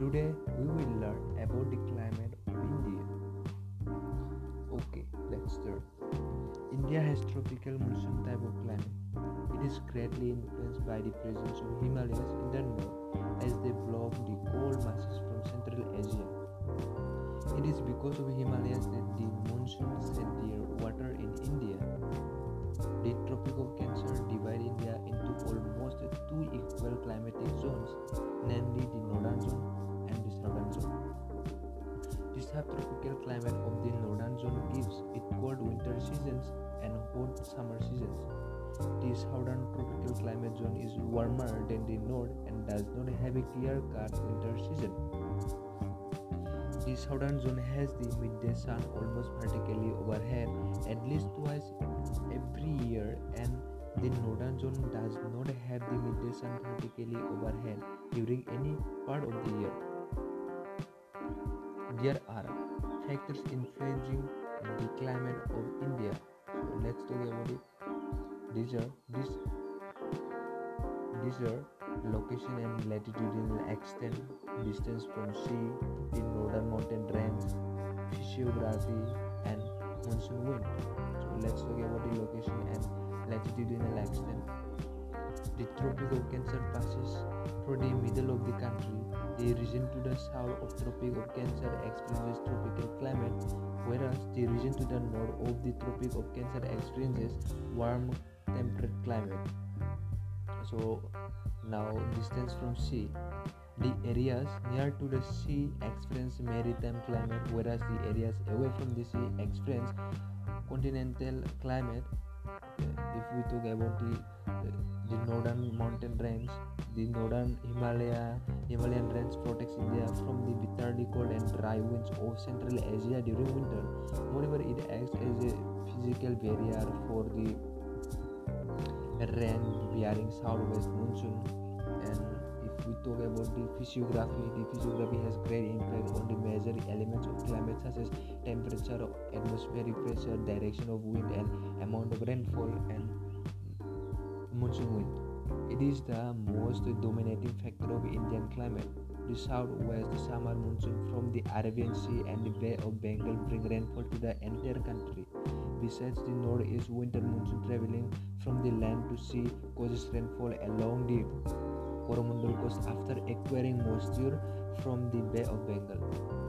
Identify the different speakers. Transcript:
Speaker 1: Today we will learn about the climate of India. Okay, let's start. India has tropical monsoon type of climate. It is greatly influenced by the presence of Himalayas in the north as they block the cold masses from Central Asia. It is because of Himalayas subtropical climate of the northern zone gives it cold winter seasons and hot summer seasons. The southern tropical climate zone is warmer than the north and does not have a clear-cut winter season. The southern zone has the midday sun almost vertically overhead at least twice every year and the northern zone does not have the midday sun vertically overhead during any part of the year. There are factors influencing the climate of India. So let's talk about it. These are this these are location and latitudinal extent, distance from sea, the northern mountain range, physiography, and monsoon wind. So let's talk about the location and latitudinal extent. The Tropic Cancer passes The region to the south of Tropic of Cancer experiences tropical climate, whereas the region to the north of the Tropic of Cancer experiences warm temperate climate. So now distance from sea. The areas near to the sea experience maritime climate, whereas the areas away from the sea experience continental climate. If we talk about the the northern mountain range, the northern Himalaya Himalayan range protects India from the bitterly cold and dry winds of Central Asia during winter. Moreover, it acts as a physical barrier for the rain bearing southwest monsoon and if we talk about the physiography the physiography has great impact on the major elements of climate such as temperature atmospheric pressure direction of wind and amount of rainfall and monsoon wind it is the most dominating factor of indian climate the southwest summer monsoon from the arabian sea and the bay of bengal bring rainfall to the entire country besides the northeast winter monsoon traveling from the land to sea causes rainfall along the Coromandel coast after acquiring moisture from the Bay of Bengal.